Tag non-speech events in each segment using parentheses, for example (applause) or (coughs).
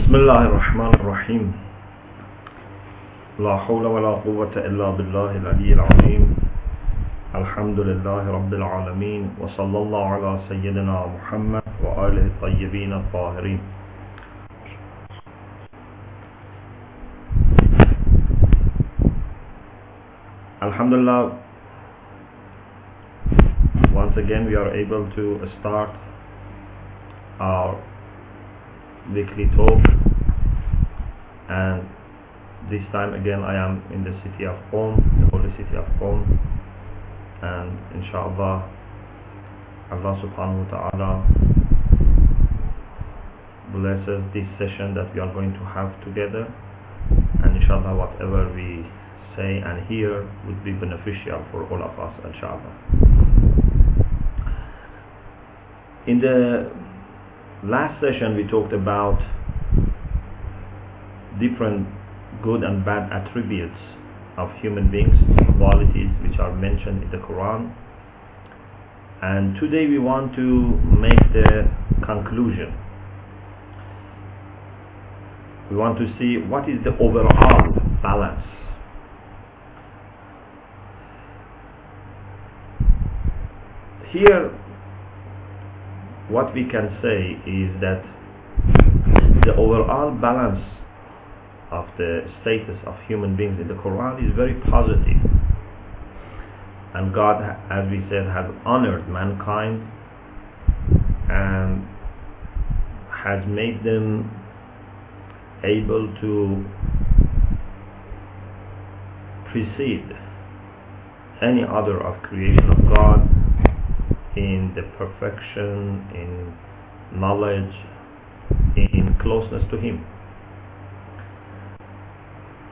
بسم الله الرحمن الرحيم. لا حول ولا قوة إلا بالله العلي العظيم. الحمد لله رب العالمين وصلى الله على سيدنا محمد وآله الطيبين الطاهرين. Alhamdulillah once again we are able to start our weekly talk. And this time again I am in the city of Qom, the holy city of Qom. And inshallah Allah subhanahu wa ta'ala blesses this session that we are going to have together. And inshallah whatever we say and hear would be beneficial for all of us inshallah. In the last session we talked about different good and bad attributes of human beings, qualities which are mentioned in the Quran. And today we want to make the conclusion. We want to see what is the overall balance. Here what we can say is that the overall balance of the status of human beings in the Quran is very positive. And God, as we said, has honored mankind and has made them able to precede any other of creation of God in the perfection, in knowledge, in closeness to Him.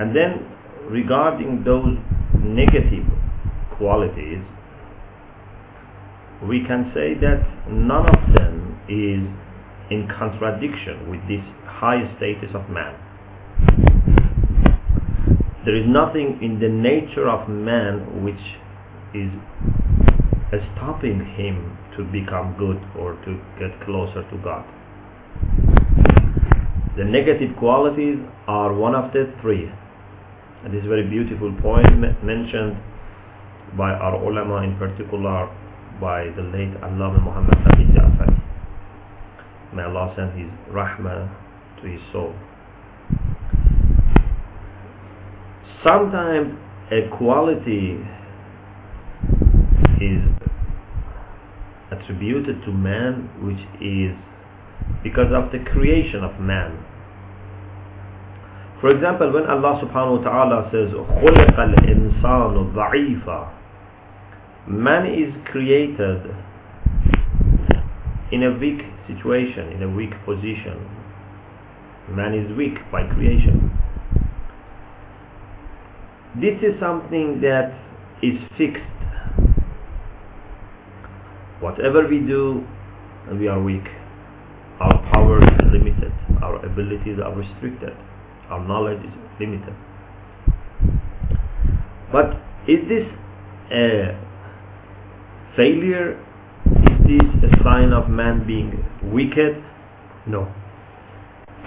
And then regarding those negative qualities, we can say that none of them is in contradiction with this high status of man. There is nothing in the nature of man which is stopping him to become good or to get closer to God. The negative qualities are one of the three. And this very beautiful point mentioned by our ulama in particular by the late Allama Muhammad Taqi Ja'fari. May Allah send his rahmah to his soul. Sometimes a quality is attributed to man which is because of the creation of man for example when Allah subhanahu wa ta'ala says خُلِقَ الْإِنسَانُ ضَعِيفًا man is created in a weak situation in a weak position man is weak by creation this is something that is fixed whatever we do we are weak our power is limited. Our abilities are restricted. Our knowledge is limited. But is this a failure? Is this a sign of man being wicked? No. (coughs)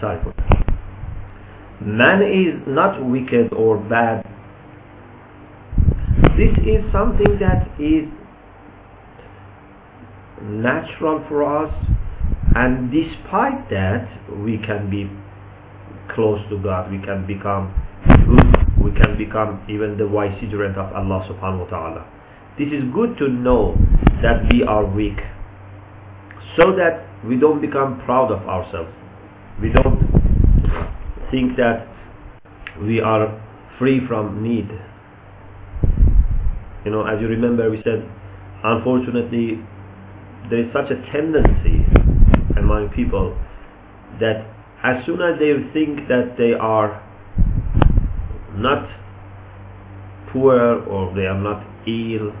Sorry for that. man is not wicked or bad. This is something that is natural for us and despite that we can be close to God we can become good we can become even the vicegerent of Allah subhanahu wa ta'ala. This is good to know that we are weak so that we don't become proud of ourselves. We don't think that we are free from need. You know as you remember we said unfortunately there is such a tendency among people that as soon as they think that they are not poor or they are not ill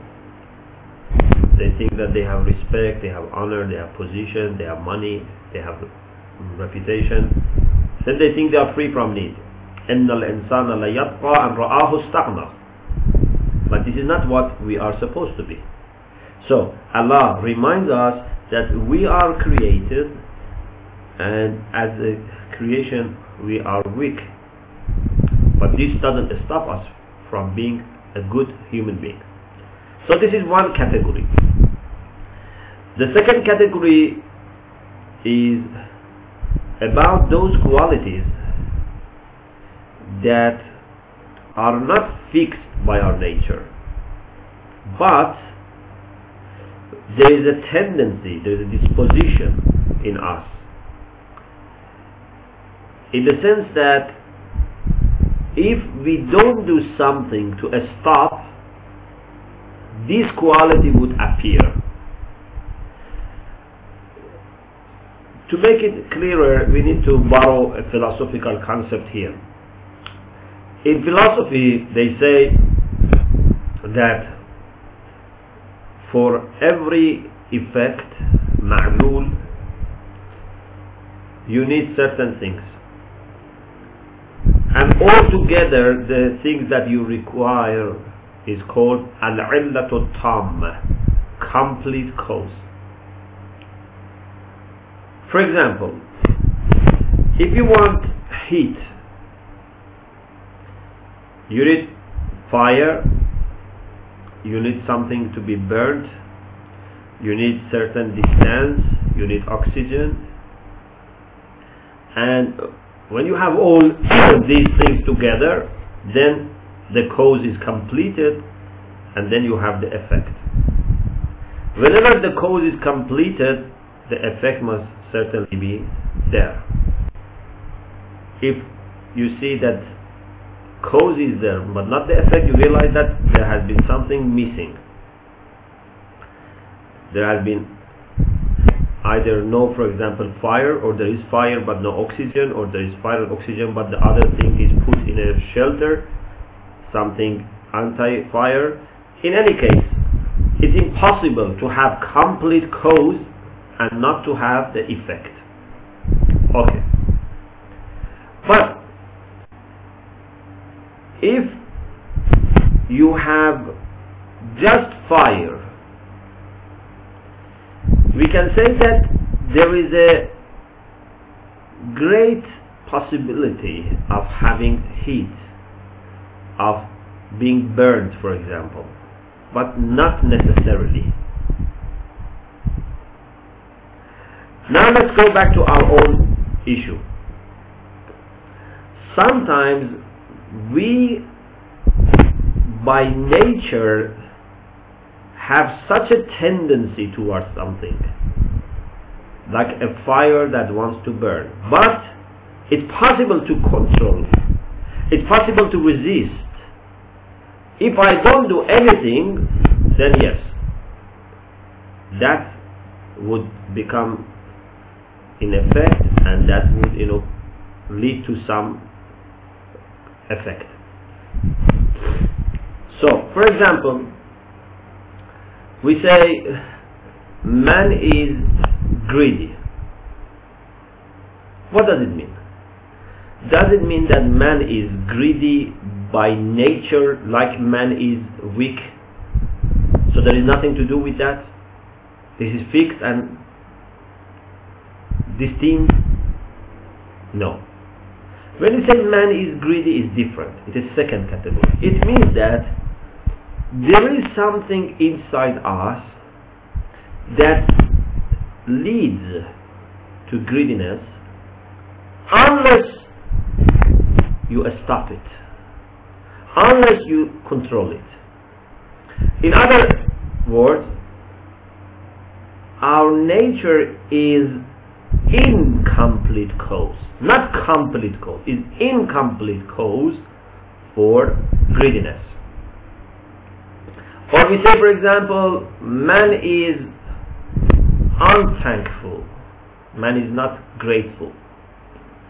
they think that they have respect they have honor they have position they have money they have reputation then they think they are free from need إن الإنسان ليطغى أن رآه استغنى but this is not what we are supposed to be so Allah reminds us that we are created and as a creation we are weak. But this doesn't stop us from being a good human being. So this is one category. The second category is about those qualities that are not fixed by our nature, but there is a tendency, there is a disposition in us. In the sense that if we don't do something to stop, this quality would appear. To make it clearer, we need to borrow a philosophical concept here. In philosophy, they say that for every effect, ma'lul, you need certain things. And altogether, the things that you require is called al-illatu tamma, complete cause. For example, if you want heat, you need fire, you need something to be burnt, you need certain distance, you need oxygen, and when you have all these things together, then the cause is completed and then you have the effect. Whenever the cause is completed, the effect must certainly be there. If you see that cause is there but not the effect, you realize that there has been something missing. There has been either no, for example, fire, or there is fire but no oxygen, or there is fire and oxygen but the other thing is put in a shelter, something anti-fire. In any case, it's impossible to have complete cause and not to have the effect. Okay. But if you have just fire, we can say that there is a great possibility of having heat, of being burned, for example, but not necessarily. Now let's go back to our own issue. Sometimes we, by nature, have such a tendency towards something, like a fire that wants to burn. But it's possible to control. It's possible to resist. If I don't do anything, then yes, that would become in effect and that would you know lead to some effect. So for example we say man is greedy. What does it mean? Does it mean that man is greedy by nature like man is weak? So there is nothing to do with that. This is fixed and distinct? No. When you say man is greedy, is different. It is second category. It means that there is something inside us that leads to greediness unless you stop it, unless you control it. In other words, our nature is incomplete cause, not complete cause, is incomplete cause for greediness. Or we say, for example, man is unthankful, man is not grateful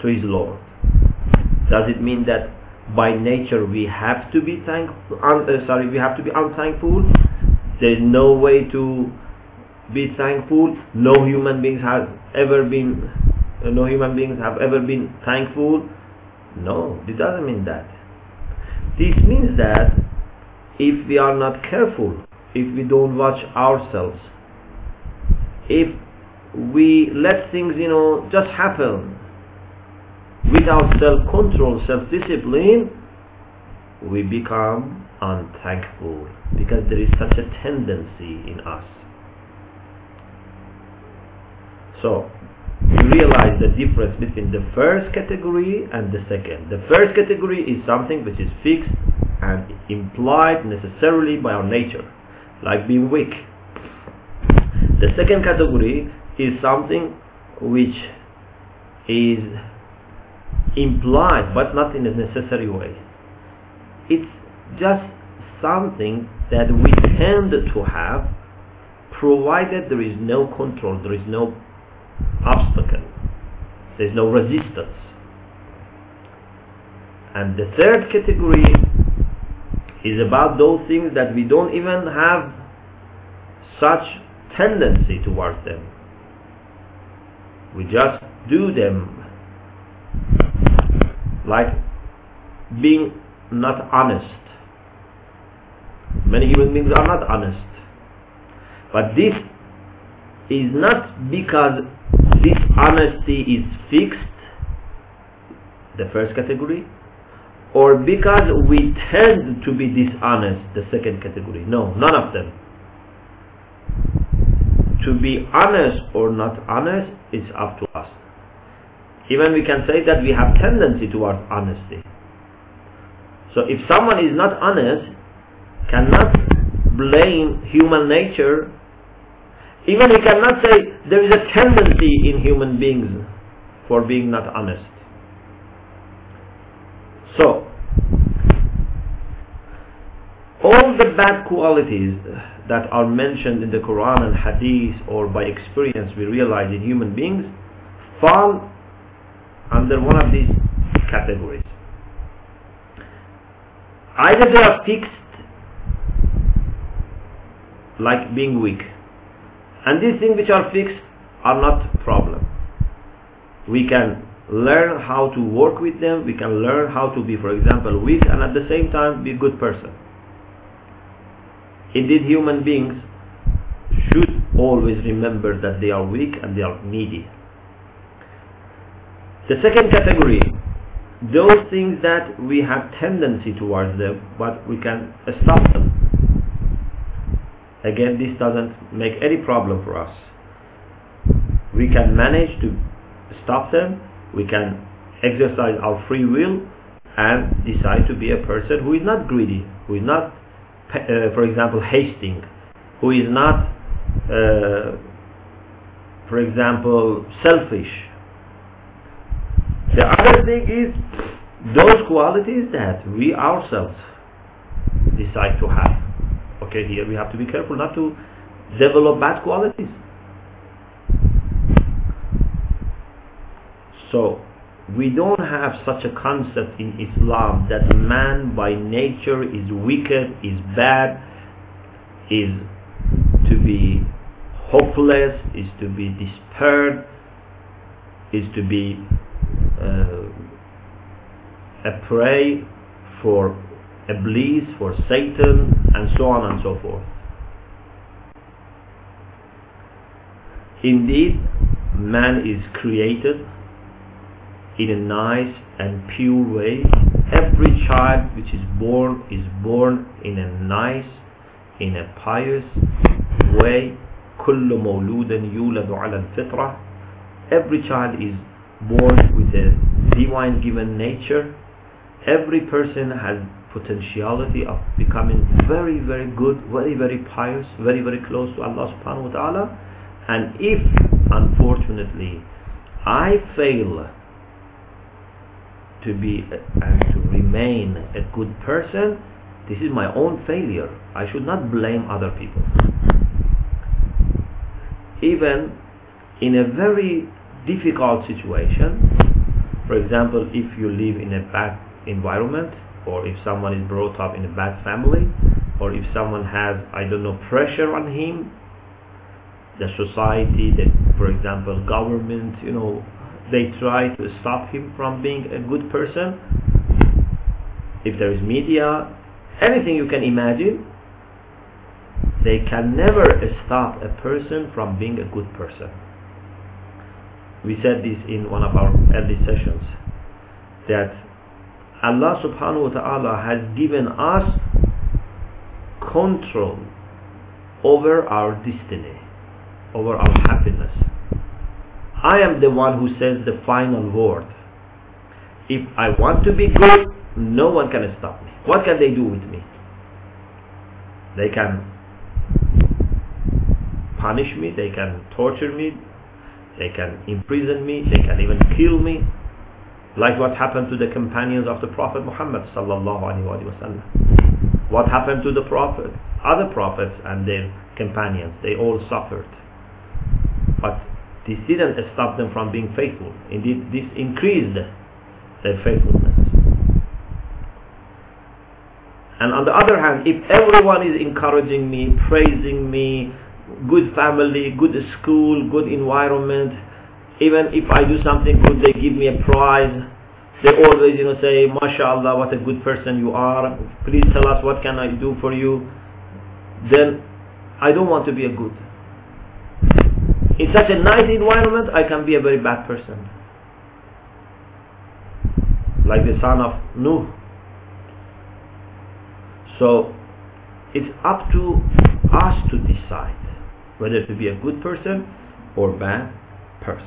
to his Lord. Does it mean that by nature we have to be thankful? Uh, sorry, we have to be unthankful? There is no way to be thankful. No human beings have ever been, no human beings have ever been thankful. No, this doesn't mean that. This means that if we are not careful, if we don't watch ourselves, if we let things, you know, just happen without self-control, self-discipline, we become unthankful because there is such a tendency in us. So, you realize the difference between the first category and the second. The first category is something which is fixed and implied necessarily by our nature, like being weak. The second category is something which is implied but not in a necessary way. It's just something that we tend to have provided there is no control, there is no obstacle, there is no resistance. And the third category is about those things that we don't even have such tendency towards them. We just do them like being not honest. Many human beings are not honest. But this is not because this honesty is fixed, the first category, or because we tend to be dishonest, the second category. No, none of them. To be honest or not honest is up to us. Even we can say that we have tendency towards honesty. So if someone is not honest, cannot blame human nature, even he cannot say there is a tendency in human beings for being not honest. So, all the bad qualities that are mentioned in the Quran and Hadith or by experience we realize in human beings fall under one of these categories. Either they are fixed, like being weak, and these things which are fixed are not problem. We can learn how to work with them, we can learn how to be, for example, weak and at the same time be a good person. Indeed, human beings should always remember that they are weak and they are needy. The second category, those things that we have tendency towards them, but we can stop them. Again, this doesn't make any problem for us. We can manage to stop them, we can exercise our free will and decide to be a person who is not greedy, who is not, uh, for example, hasting, who is not, uh, for example, selfish, the other thing is those qualities that we ourselves decide to have. Okay, here we have to be careful not to develop bad qualities. So, we don't have such a concept in Islam that man by nature is wicked, is bad, is to be hopeless, is to be despaired, is to be uh, a prey for Iblis, for Satan, and so on and so forth. Indeed, man is created in a nice and pure way. Every child which is born is born in a nice, in a pious way. كل مولود يولد على الفطرة. Every child is born with a divine given nature. Every person has potentiality of becoming very, very good, very, very pious, very, very close to Allah subhanahu wa ta'ala. And if, unfortunately, I fail to be and to remain a good person, this is my own failure. I should not blame other people. Even in a very difficult situation. For example, if you live in a bad environment, or if someone is brought up in a bad family, or if someone has, I don't know, pressure on him, the society, the, for example, government, you know, they try to stop him from being a good person. If there is media, anything you can imagine, they can never stop a person from being a good person we said this in one of our early sessions, that Allah subhanahu wa ta'ala has given us control over our destiny, over our happiness. I am the one who says the final word. If I want to be good, no one can stop me. What can they do with me? They can punish me, they can torture me, they can imprison me, they can even kill me like what happened to the companions of the Prophet Muhammad sallallahu alaihi wasallam. What happened to the Prophet, other prophets and their companions? They all suffered. But this didn't stop them from being faithful. Indeed, this increased their faithfulness. And on the other hand, if everyone is encouraging me, praising me, good family, good school, good environment, even if I do something good, they give me a prize. They always, you know, say, MashaAllah, what a good person you are. Please tell us what can I do for you. Then I don't want to be a good. In such a nice environment, I can be a very bad person. Like the son of Nuh. So, it's up to us to decide whether to be a good person or bad person.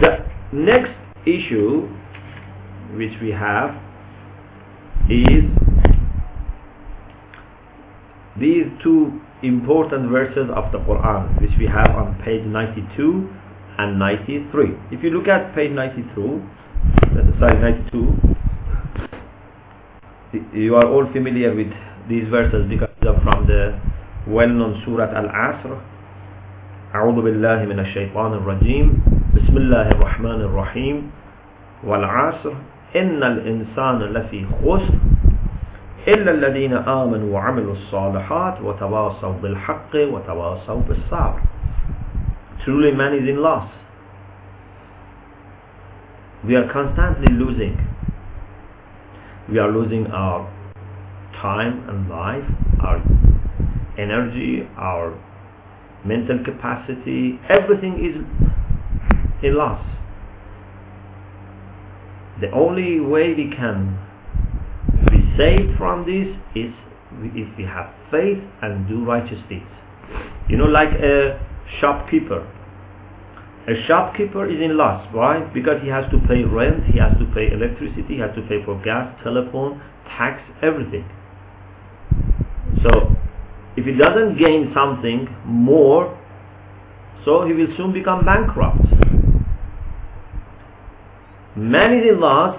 The next issue which we have is these two important verses of the Quran which we have on page 92 and 93. If you look at page 92, sorry 92, you are all familiar with these verses because they are from the well-known Surah Al-Asr أعوذ بالله من الشيطان الرجيم بسم الله الرحمن الرحيم والعصر إن الإنسان لفي خسر إلا الذين آمنوا وعملوا الصالحات وتواصوا بالحق وتواصوا بالصبر Truly man is in loss. We are constantly losing. We are losing our time and life, our energy, our mental capacity, everything is a loss. The only way we can be saved from this is if we have faith and do righteous deeds. You know, like a shopkeeper. A shopkeeper is in loss. Why? Because he has to pay rent, he has to pay electricity, he has to pay for gas, telephone, tax, everything. So if he doesn't gain something more, so he will soon become bankrupt. Man is in loss,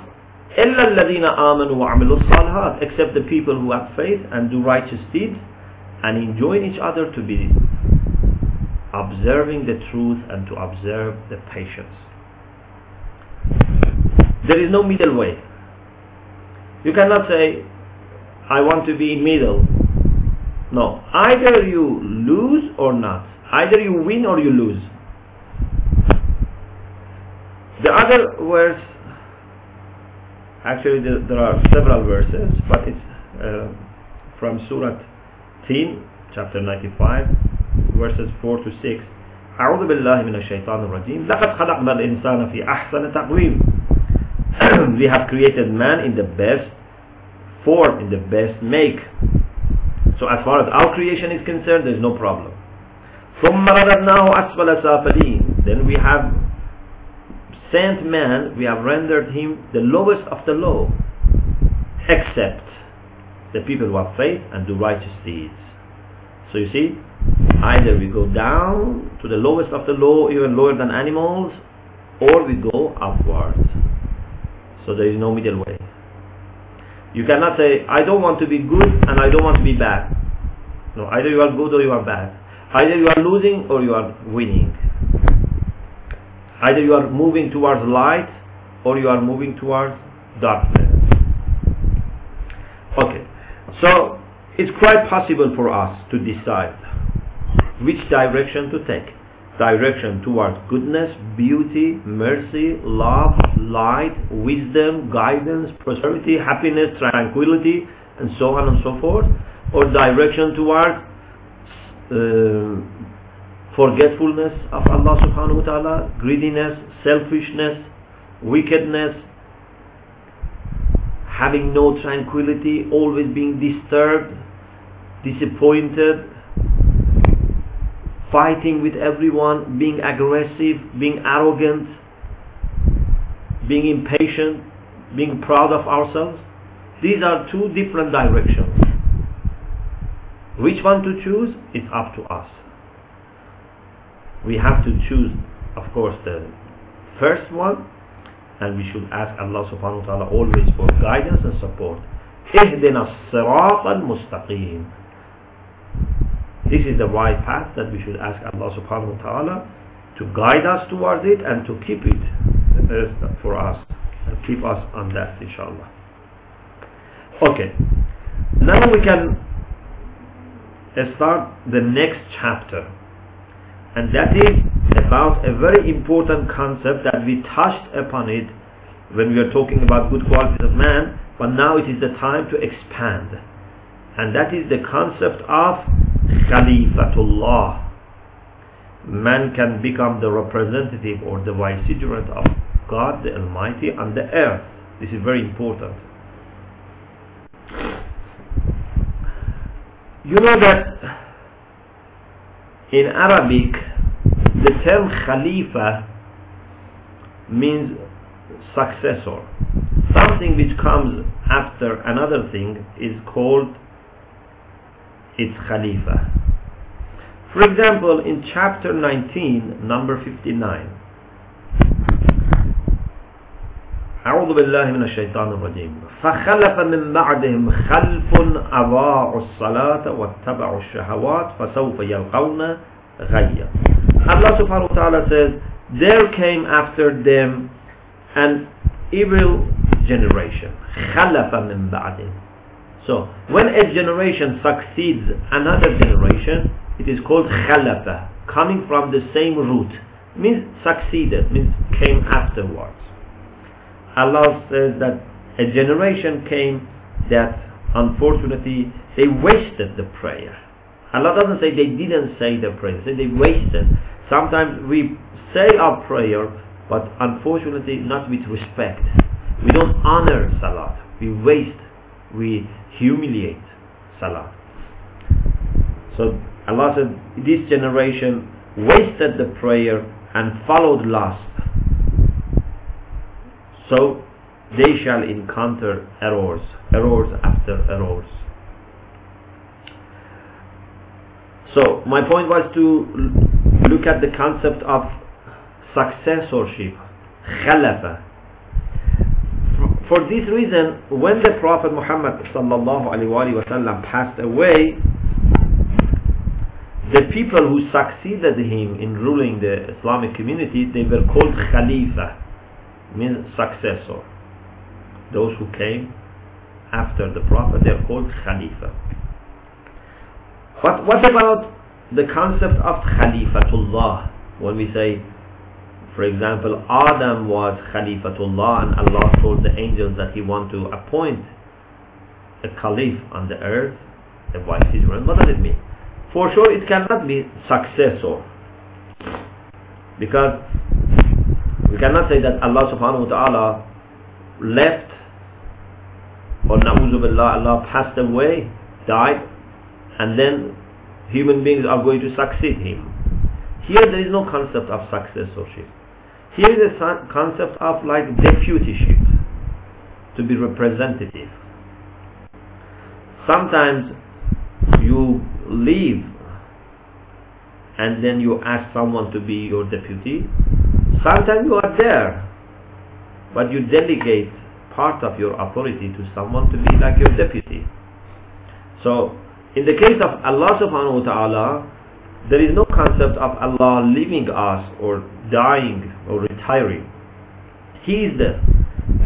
إلا الذين آمنوا وعملوا الصالحات except the people who have faith and do righteous deeds and enjoin each other to be observing the truth and to observe the patience. There is no middle way. You cannot say, I want to be in middle. no, either you lose or not. Either you win or you lose. The other verse, actually the, there are several verses, but it's uh, from Surah Tin, chapter 95, verses 4 to 6. أعوذ بالله من الشيطان الرجيم لقد خلقنا الإنسان في أحسن تقويم We have created man in the best form, in the best make. So as far as our creation is concerned, there is no problem. ثم رددناه أسفل سافلين Then we have sent man, we have rendered him the lowest of the low, except the people who have faith and do righteous deeds. So you see, either we go down to the lowest of the low, even lower than animals, or we go upwards. So there is no middle way. You cannot say, I don't want to be good and I don't want to be bad. No, either you are good or you are bad. Either you are losing or you are winning. Either you are moving towards light or you are moving towards darkness. Okay, so it's quite possible for us to decide which direction to take. Direction towards goodness, beauty, mercy, love, light, wisdom, guidance, prosperity, happiness, tranquility, and so on and so forth. Or direction towards uh, forgetfulness of Allah subhanahu wa ta'ala, greediness, selfishness, wickedness, having no tranquility, always being disturbed, disappointed, fighting with everyone, being aggressive, being arrogant, being impatient, being proud of ourselves. These are two different directions. Which one to choose is up to us. We have to choose, of course, the first one and we should ask Allah subhanahu wa ta'ala always for guidance and support. اهدنا الصراط المستقيم this is the right path that we should ask Allah subhanahu wa ta'ala to guide us towards it and to keep it uh, for us and keep us on that inshallah. Okay, now we can start the next chapter and that is about a very important concept that we touched upon it when we were talking about good qualities of man, but now it is the time to expand. And that is the concept of Khalifatullah. Man can become the representative or the vicegerent of God the Almighty on the earth. This is very important. You know that in Arabic the term Khalifa means successor. Something which comes after another thing is called its Khalifa. For example, in chapter 19, number 59, أعوذ بالله من الشيطان الرجيم فخلف من بعدهم خلف أضاعوا الصلاة واتبعوا الشهوات فسوف يلقون غيا Allah subhanahu wa ta'ala says, there came after them an evil generation. خَلَفَ مِن بَعْدِهِمْ So, when a generation succeeds another generation, it is called khalafa, coming from the same root. Means succeeded, means came afterwards. Allah says that a generation came that unfortunately they wasted the prayer. Allah doesn't say they didn't say the prayer, say they wasted. Sometimes we say our prayer, but unfortunately not with respect. We don't honor Salat. We waste, we humiliate Salah. So Allah said, this generation wasted the prayer and followed lust. So they shall encounter errors, errors after errors. So my point was to look at the concept of successorship, khalafa. For this reason, when the Prophet Muhammad wasallam passed away, the people who succeeded him in ruling the Islamic community, they were called Khalifa, means successor. Those who came after the Prophet, they are called Khalifa. But what about the concept of Khalifatullah, when we say, for example, Adam was Khalifatullah and Allah told the angels that he want to appoint a caliph on the earth, a vicegerent, what does it mean? For sure it cannot be successor. Because we cannot say that Allah subhanahu wa ta'ala left or na'udhu Allah passed away, died, and then human beings are going to succeed him. Here there is no concept of successorship. Here is a concept of like deputyship, to be representative. Sometimes you leave and then you ask someone to be your deputy. Sometimes you are there, but you delegate part of your authority to someone to be like your deputy. So in the case of Allah subhanahu wa ta'ala, there is no concept of Allah leaving us or dying or retiring. He is there.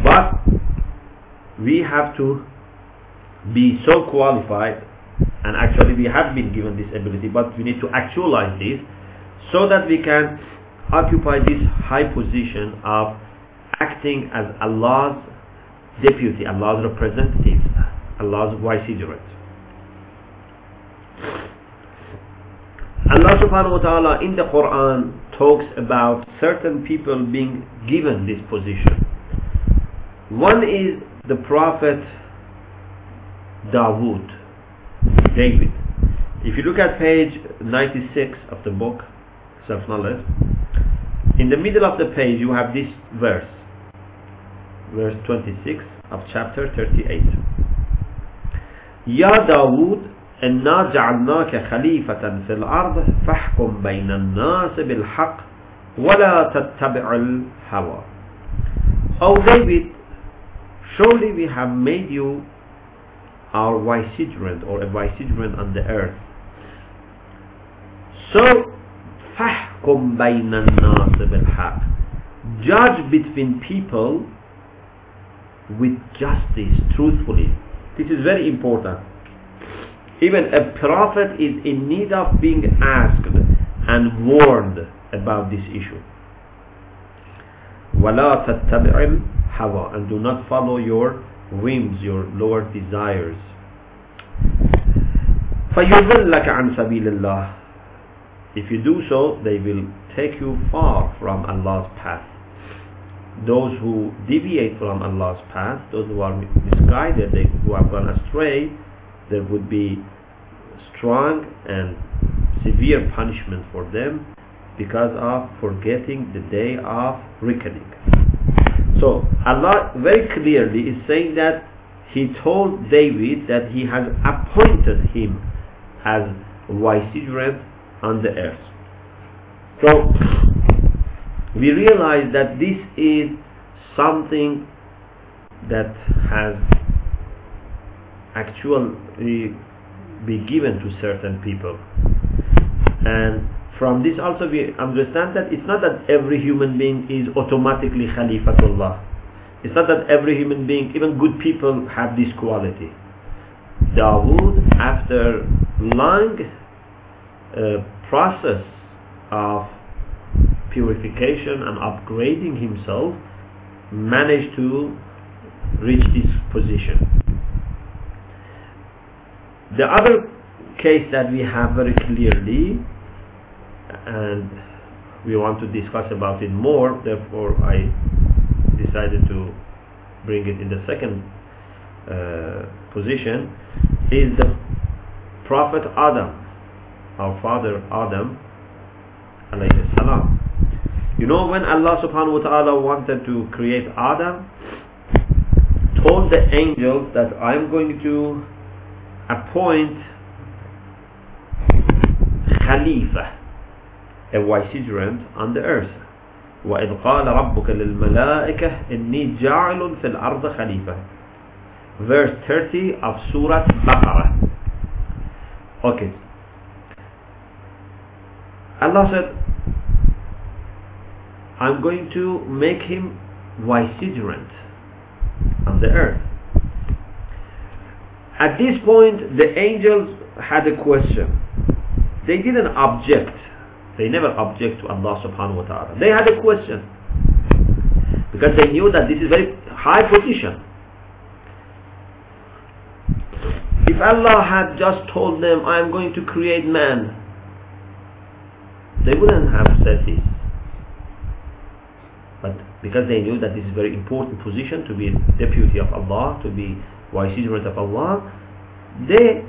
But we have to be so qualified and actually we have been given this ability but we need to actualize this so that we can occupy this high position of acting as Allah's deputy, Allah's representative, Allah's vicegerent. Allah subhanahu wa ta'ala in the Quran talks about certain people being given this position. One is the prophet Dawood, David. If you look at page 96 of the book, Self-Knowledge, in the middle of the page you have this verse, verse 26 of chapter 38. Ya Dawood, إنا جعلناك خليفة في الأرض فاحكم بين الناس بالحق ولا تتبع الهوى. O David, surely we have made you our vicegerent or a vicegerent on the earth. So, فاحكم بين الناس بالحق. Judge between people with justice, truthfully. This is very important. Even a prophet is in need of being asked and warned about this issue. وَلَا تَتَّبِعِ الْهَوَى And do not follow your whims, your lower desires. فَيُضِلَّكَ عَنْ سَبِيلِ اللَّهِ If you do so, they will take you far from Allah's path. Those who deviate from Allah's path, those who are misguided, they, who have gone astray, there would be strong and severe punishment for them because of forgetting the day of reckoning. So Allah very clearly is saying that He told David that He has appointed him as vicegerent on the earth. So we realize that this is something that has actually be given to certain people. And from this also we understand that it's not that every human being is automatically Khalifatullah. It's not that every human being, even good people, have this quality. Dawood, after long uh, process of purification and upgrading himself, managed to reach this position. The other case that we have very clearly, and we want to discuss about it more, therefore I decided to bring it in the second uh, position, is the Prophet Adam, our father Adam, alayhi salam. You know when Allah subhanahu wa ta'ala wanted to create Adam, told the angels that I'm going to appoint Khalifa, a vicegerent on the earth. وإذ قال ربك للملائكة إني جاعل في الأرض خليفة verse 30 of Surah Baqarah okay Allah said I'm going to make him vicegerent on the earth at this point, the angels had a question. They didn't object. They never object to Allah subhanahu wa ta'ala. They had a question. Because they knew that this is very high position. If Allah had just told them, I am going to create man, they wouldn't have said this. But because they knew that this is a very important position to be a deputy of Allah, to be vicegerent of Allah, they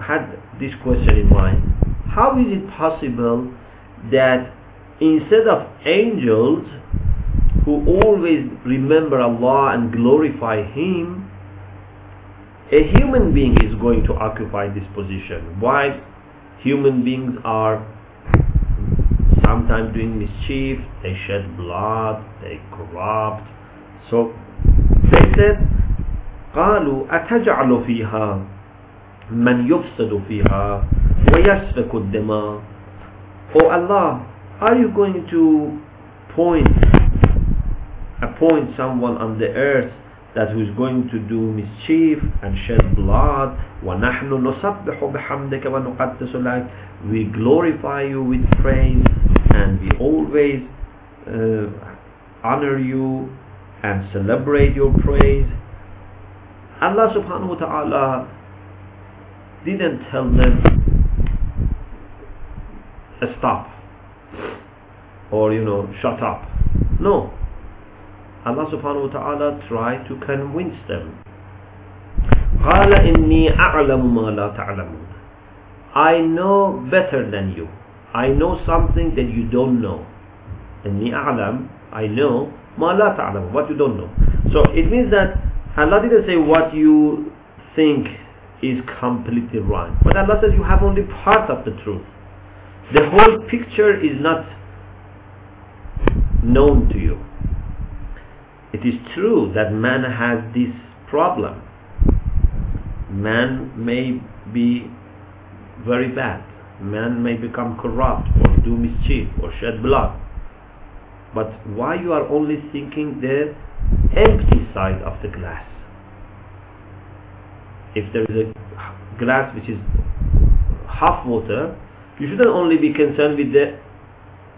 had this question in mind. How is it possible that instead of angels who always remember Allah and glorify Him, a human being is going to occupy this position. Why human beings are sometimes doing mischief, they shed blood, they corrupt. So they said, قالوا أتجعل فيها من يفسد فيها ويسفك الدماء Oh Allah, are you going to point, appoint someone on the earth that who is going to do mischief and shed blood ونحن نسبح بحمدك ونقدس لك we glorify you with praise and we always uh, honor you and celebrate your praise Allah subhanahu wa ta'ala didn't tell them stop or you know shut up no Allah subhanahu wa ta'ala tried to convince them قال إني أعلم ما لا تعلمون I know better than you I know something that you don't know إني أعلم I know ما لا تعلم what you don't know so it means that Allah didn't say what you think is completely wrong. But Allah says you have only part of the truth. The whole picture is not known to you. It is true that man has this problem. Man may be very bad. Man may become corrupt or do mischief or shed blood. But why you are only thinking the empty side of the glass. If there is a glass which is half water you shouldn't only be concerned with the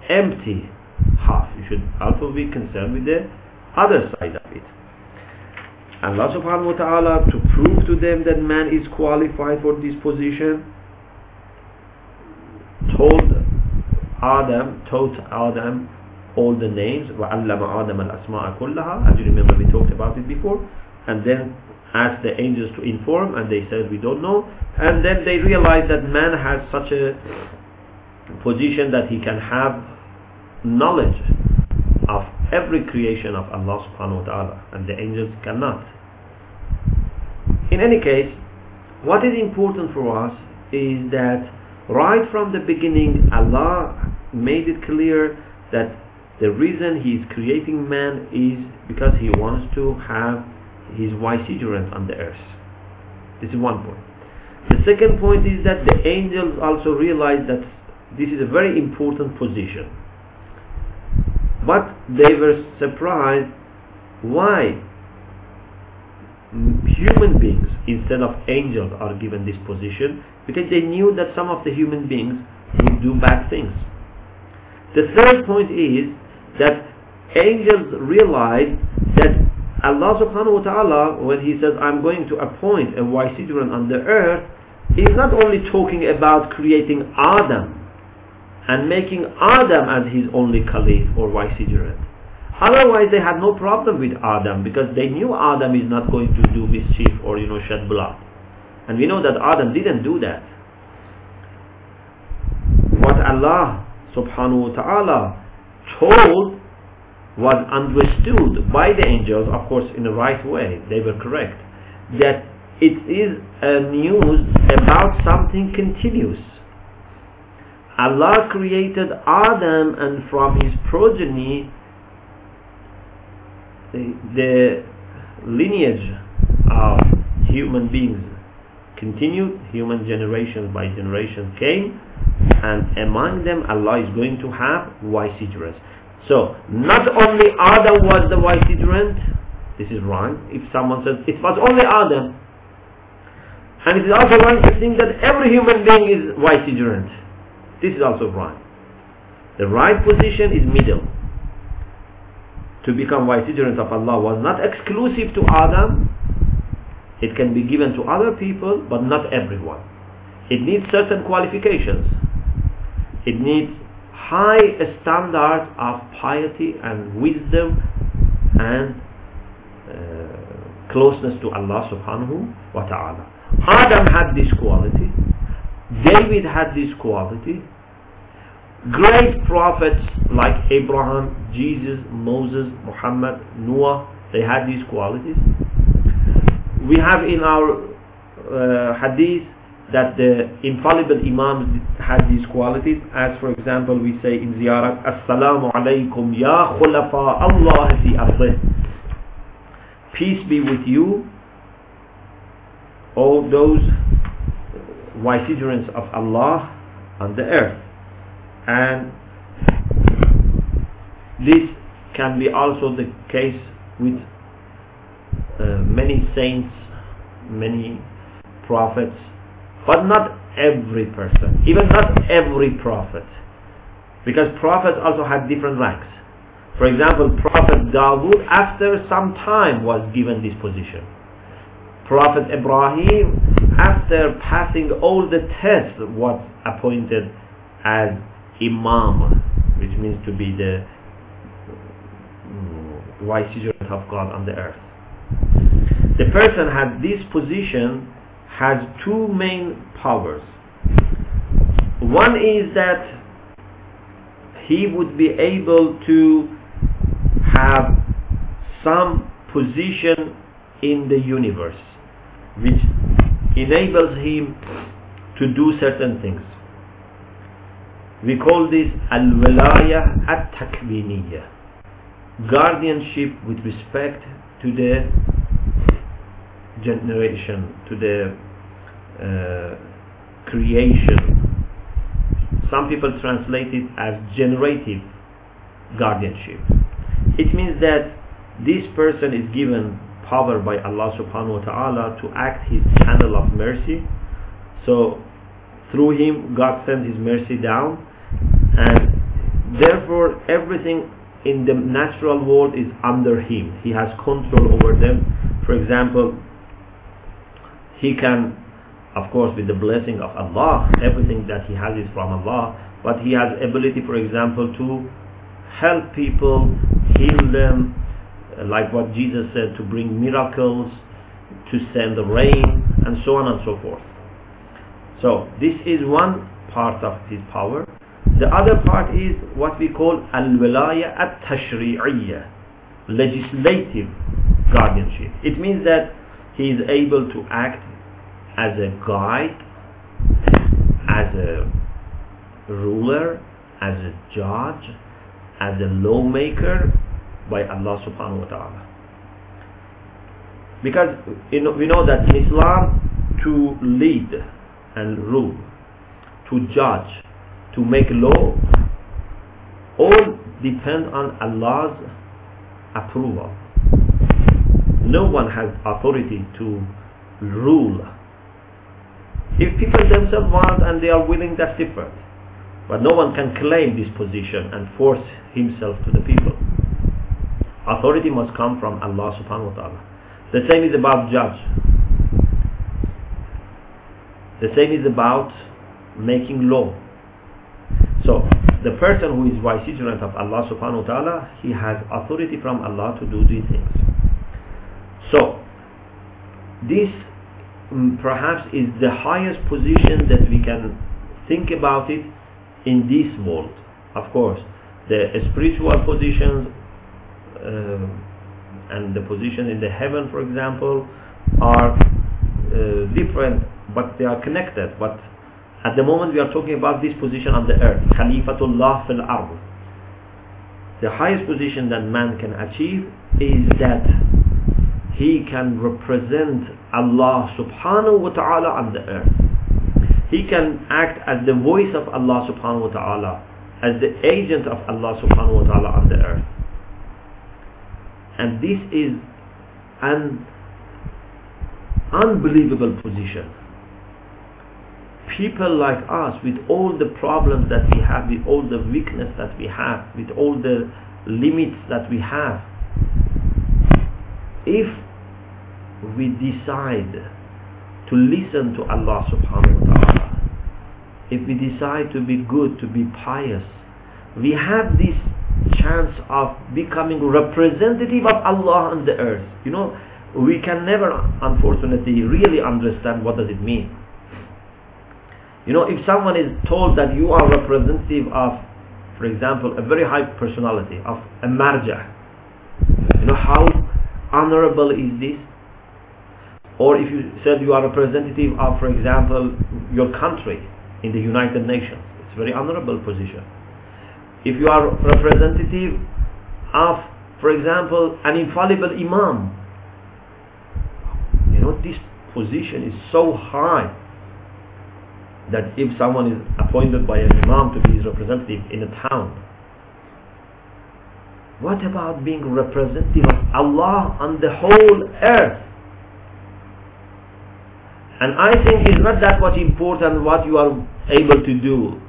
empty half you should also be concerned with the other side of it. And Allah subhanahu wa ta'ala to prove to them that man is qualified for this position told Adam taught Adam all the names وَعَلَّمَ آدَمَ الْأَسْمَاءَ كُلَّهَا as you remember we talked about it before and then asked the angels to inform and they said we don't know and then they realized that man has such a position that he can have knowledge of every creation of Allah subhanahu wa ta'ala and the angels cannot in any case what is important for us is that right from the beginning Allah made it clear that the reason he is creating man is because he wants to have his vicegerent on the earth. This is one point. The second point is that the angels also realize that this is a very important position. But they were surprised why human beings instead of angels are given this position because they knew that some of the human beings would do bad things. The third point is that angels realize that Allah subhanahu wa ta'ala, when He says, I'm going to appoint a vicegerent on the earth, He's not only talking about creating Adam and making Adam as His only caliph or vicegerent. Otherwise they had no problem with Adam because they knew Adam is not going to do mischief or you know shed blood. And we know that Adam didn't do that. What Allah subhanahu wa ta'ala told was understood by the angels, of course in the right way, they were correct, that it is a news about something continuous. Allah created Adam and from his progeny the, the lineage of human beings continued, human generations by generation came, and among them Allah is going to have vicegerents. So, not only Adam was the vicegerent, this is wrong. If someone says it was only Adam, and it is also wrong to think that every human being is vicegerent. This is also wrong. The right position is middle. To become vicegerent of Allah was not exclusive to Adam. It can be given to other people, but not everyone. It needs certain qualifications. It needs high standard of piety and wisdom and uh, closeness to Allah subhanahu wa ta'ala. Adam had this quality. David had this quality. Great prophets like Abraham, Jesus, Moses, Muhammad, Noah, they had these qualities. We have in our uh, hadith that the infallible imams had these qualities. As for example we say in ziyarat assalamu alaykum ya khulafa Allah fi peace be with you all those vicegerents of Allah on the earth. And this can be also the case with uh, many saints many prophets but not every person, even not every prophet. Because prophets also had different ranks. For example, Prophet Dawood after some time was given this position. Prophet Ibrahim after passing all the tests was appointed as imam, which means to be the mm, vicegerent of God on the earth. The person had this position has two main powers. One is that he would be able to have some position in the universe which enables him to do certain things. We call this al-walaya at-takwiniyya, guardianship with respect to the generation, to the uh, creation. Some people translate it as generative guardianship. It means that this person is given power by Allah subhanahu wa ta'ala to act his channel of mercy. So through him God sends his mercy down and therefore everything in the natural world is under him. He has control over them. For example, he can of course with the blessing of Allah everything that he has is from Allah but he has ability for example to help people heal them uh, like what Jesus said, to bring miracles, to send the rain, and so on and so forth. So this is one part of his power. The other part is what we call al-wilaya at-tashri'iyya, legislative guardianship. It means that he is able to act as a guide, as a ruler, as a judge, as a lawmaker, by Allah subhanahu wa ta'ala. Because we know that in Islam to lead and rule, to judge, to make law, all depend on Allah's approval. No one has authority to rule. If people themselves want and they are willing, that's different. But no one can claim this position and force himself to the people. Authority must come from Allah subhanahu wa ta'ala. The same is about judge. The same is about making law. So, the person who is vicegerent of Allah subhanahu wa ta'ala, he has authority from Allah to do these things. So, this perhaps is the highest position that we can think about it in this world. Of course, the spiritual positions uh, and the position in the heaven, for example, are uh, different, but they are connected. But at the moment we are talking about this position on the earth, Khalifatullah fil ard. The highest position that man can achieve is that he can represent Allah subhanahu wa ta'ala on the earth. He can act as the voice of Allah subhanahu wa ta'ala, as the agent of Allah subhanahu wa ta'ala on the earth. And this is an unbelievable position. People like us, with all the problems that we have, with all the weakness that we have, with all the limits that we have, if we decide to listen to Allah subhanahu wa ta'ala, if we decide to be good, to be pious, we have this chance of becoming representative of Allah on the earth. You know, we can never, unfortunately, really understand what does it mean. You know, if someone is told that you are representative of, for example, a very high personality, of a marja, you know, how honorable is this? Or if you said you are representative of, for example, your country in the United Nations, it's a very honorable position if you are representative of, for example, an infallible imam, you know, this position is so high that if someone is appointed by an imam to be his representative in a town, what about being representative of Allah on the whole earth? And I think it's not that much important what you are able to do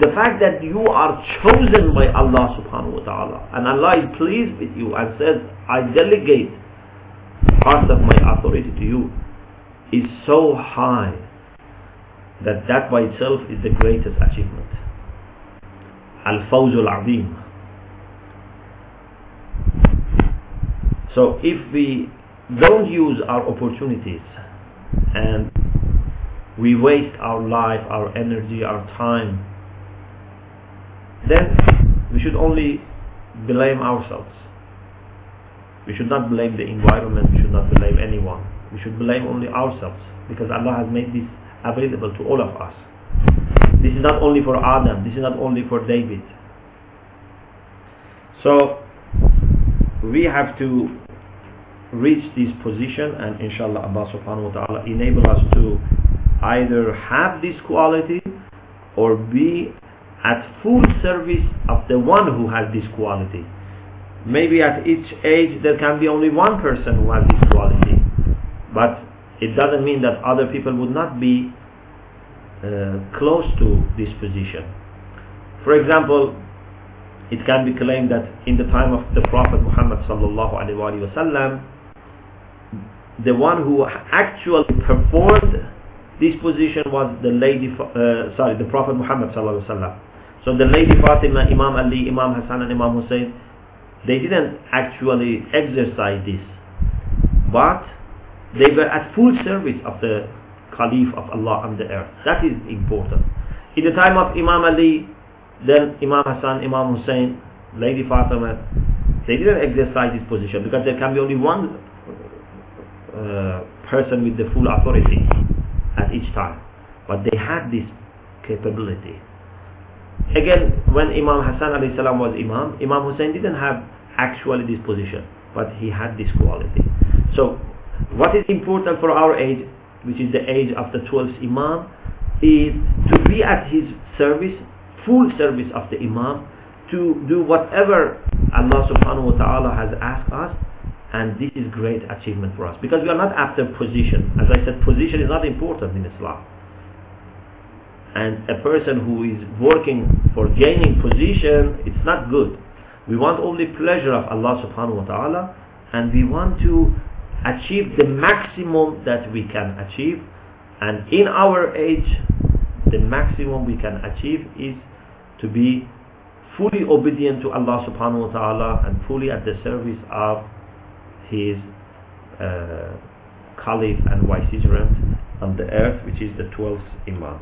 the fact that you are chosen by Allah subhanahu wa ta'ala and Allah is pleased with you and says I delegate part of my authority to you is so high that that by itself is the greatest achievement al-fawz al-azim. So if we don't use our opportunities and we waste our life, our energy, our time, then we should only blame ourselves. We should not blame the environment, we should not blame anyone. We should blame only ourselves because Allah has made this available to all of us. This is not only for Adam, this is not only for David. So we have to reach this position and inshallah Allah subhanahu wa ta'ala enable us to either have this quality or be at full service of the one who has this quality. Maybe at each age there can be only one person who has this quality. But it doesn't mean that other people would not be uh, close to this position. For example, it can be claimed that in the time of the Prophet Muhammad sallallahu alaihi wasallam, the one who actually performed this position was the lady, uh, sorry, the Prophet Muhammad. So the lady Fatima, Imam Ali, Imam Hassan and Imam Hussein, they didn't actually exercise this. But they were at full service of the Caliph of Allah on the earth. That is important. In the time of Imam Ali, then Imam Hassan, Imam Hussein, Lady Fatima, they didn't exercise this position because there can be only one person with the full authority at each time. But they had this capability. Again, when Imam Hassan salam was Imam, Imam Hussein didn't have actually this position, but he had this quality. So, what is important for our age, which is the age of the 12th Imam, is to be at his service, full service of the Imam, to do whatever Allah subhanahu wa ta'ala has asked us, and this is great achievement for us. Because we are not after position. As I said, position is not important in Islam and a person who is working for gaining position, it's not good. We want only pleasure of Allah subhanahu wa ta'ala and we want to achieve the maximum that we can achieve and in our age the maximum we can achieve is to be fully obedient to Allah subhanahu wa ta'ala and fully at the service of his uh, caliph and vicegerent on the earth which is the 12th imam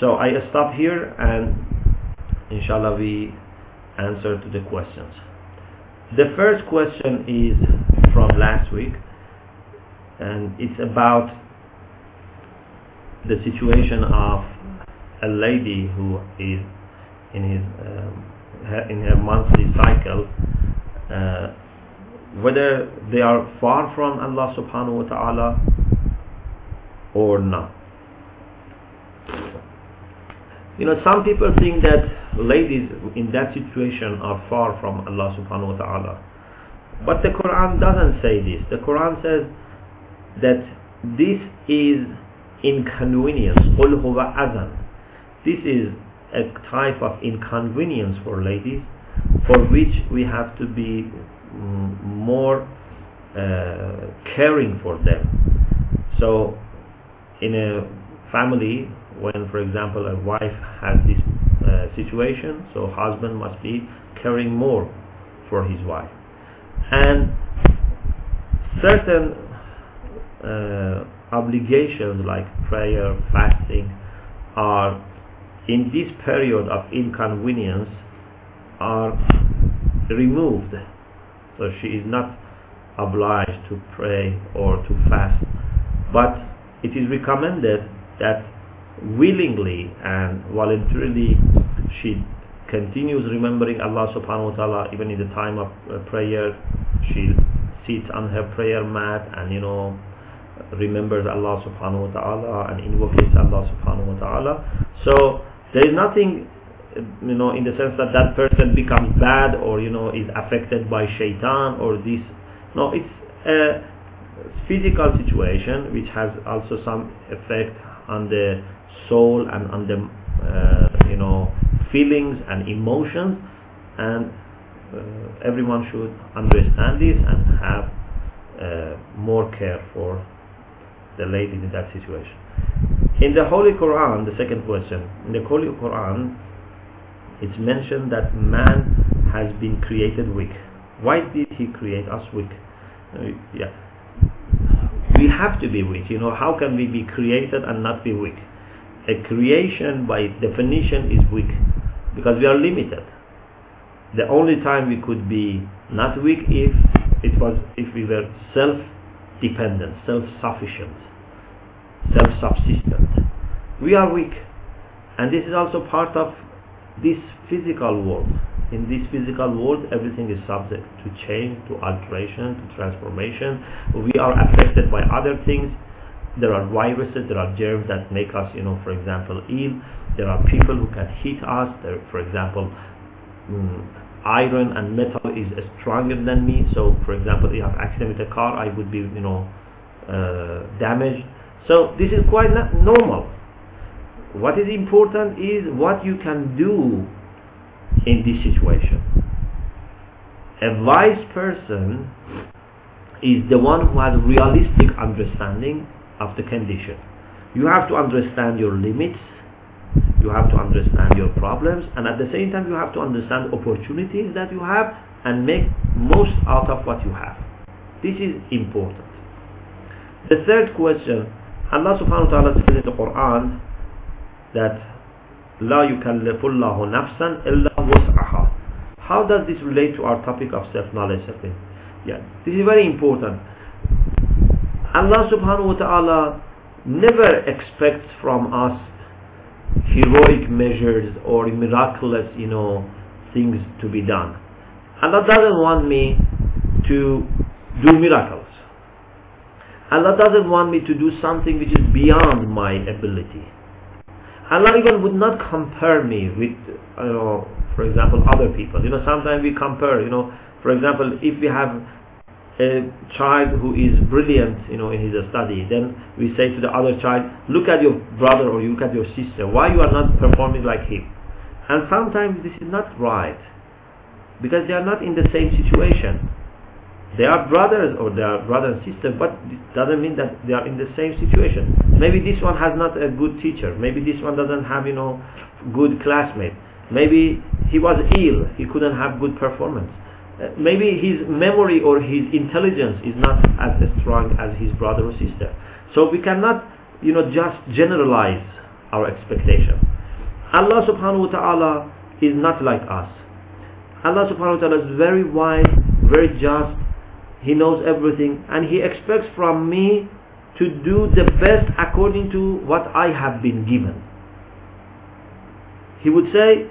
so I stop here and inshallah we answer to the questions. The first question is from last week and it's about the situation of a lady who is in his um, in her monthly cycle uh, whether they are far from Allah subhanahu wa ta'ala or not you know, some people think that ladies in that situation are far from Allah subhanahu wa ta'ala. But the Quran doesn't say this. The Quran says that this is inconvenience. قُلْ هُوَ أَذًا This is a type of inconvenience for ladies for which we have to be mm, more uh, caring for them. So in a family when for example a wife has this uh, situation so husband must be caring more for his wife and certain uh, obligations like prayer fasting are in this period of inconvenience are removed so she is not obliged to pray or to fast. But it is recommended that willingly and voluntarily she continues remembering Allah subhanahu wa ta'ala even in the time of uh, prayer she sits on her prayer mat and you know remembers Allah subhanahu wa ta'ala and invocates Allah subhanahu wa ta'ala. So there is nothing you know in the sense that that person becomes bad or you know is affected by shaitan or this no it's a physical situation which has also some effect on the soul and on the uh, you know feelings and emotions. And uh, everyone should understand this and have uh, more care for the ladies in that situation. In the Holy Quran the second question in the Holy Quran it's mentioned that man has been created weak. Why did he create us weak? Uh, yeah. We have to be weak. You know, how can we be created and not be weak? A creation by definition is weak because we are limited. The only time we could be not weak if it was if we were self-dependent, self-sufficient, self-subsistent. We are weak. And this is also part of this physical world. In this physical world, everything is subject to change, to alteration, to transformation. We are affected by other things. There are viruses, there are germs that make us, you know, for example, ill. There are people who can hit us. There, for example, mm, iron and metal is stronger than me. So, for example, if I have accident with a car, I would be, you know, uh, damaged. So this is quite not normal. What is important is what you can do in this situation. A wise person is the one who has realistic understanding of the condition. You have to understand your limits, you have to understand your problems, and at the same time you have to understand opportunities that you have and make most out of what you have. This is important. The third question, Allah subhanahu wa ta'ala says in the Quran, that لا يكلف الله نفسا إلا وسعها how does this relate to our topic of self-knowledge yeah this is very important Allah subhanahu wa ta'ala never expects from us heroic measures or miraculous you know things to be done Allah doesn't want me to do miracles Allah doesn't want me to do something which is beyond my ability Allah even would not compare me with, uh, you know, for example, other people. You know, sometimes we compare, you know, for example, if we have a child who is brilliant, you know, in his study, then we say to the other child, look at your brother or you look at your sister, why you are not performing like him? And sometimes this is not right, because they are not in the same situation. They are brothers or they are brother and sister, but it doesn't mean that they are in the same situation. Maybe this one has not a good teacher. Maybe this one doesn't have, you know, good classmate. Maybe he was ill. He couldn't have good performance. Uh, maybe his memory or his intelligence is not as strong as his brother or sister. So we cannot, you know, just generalize our expectation. Allah subhanahu wa ta'ala is not like us. Allah subhanahu wa ta'ala is very wise, very just, he knows everything and He expects from me to do the best according to what I have been given. He would say,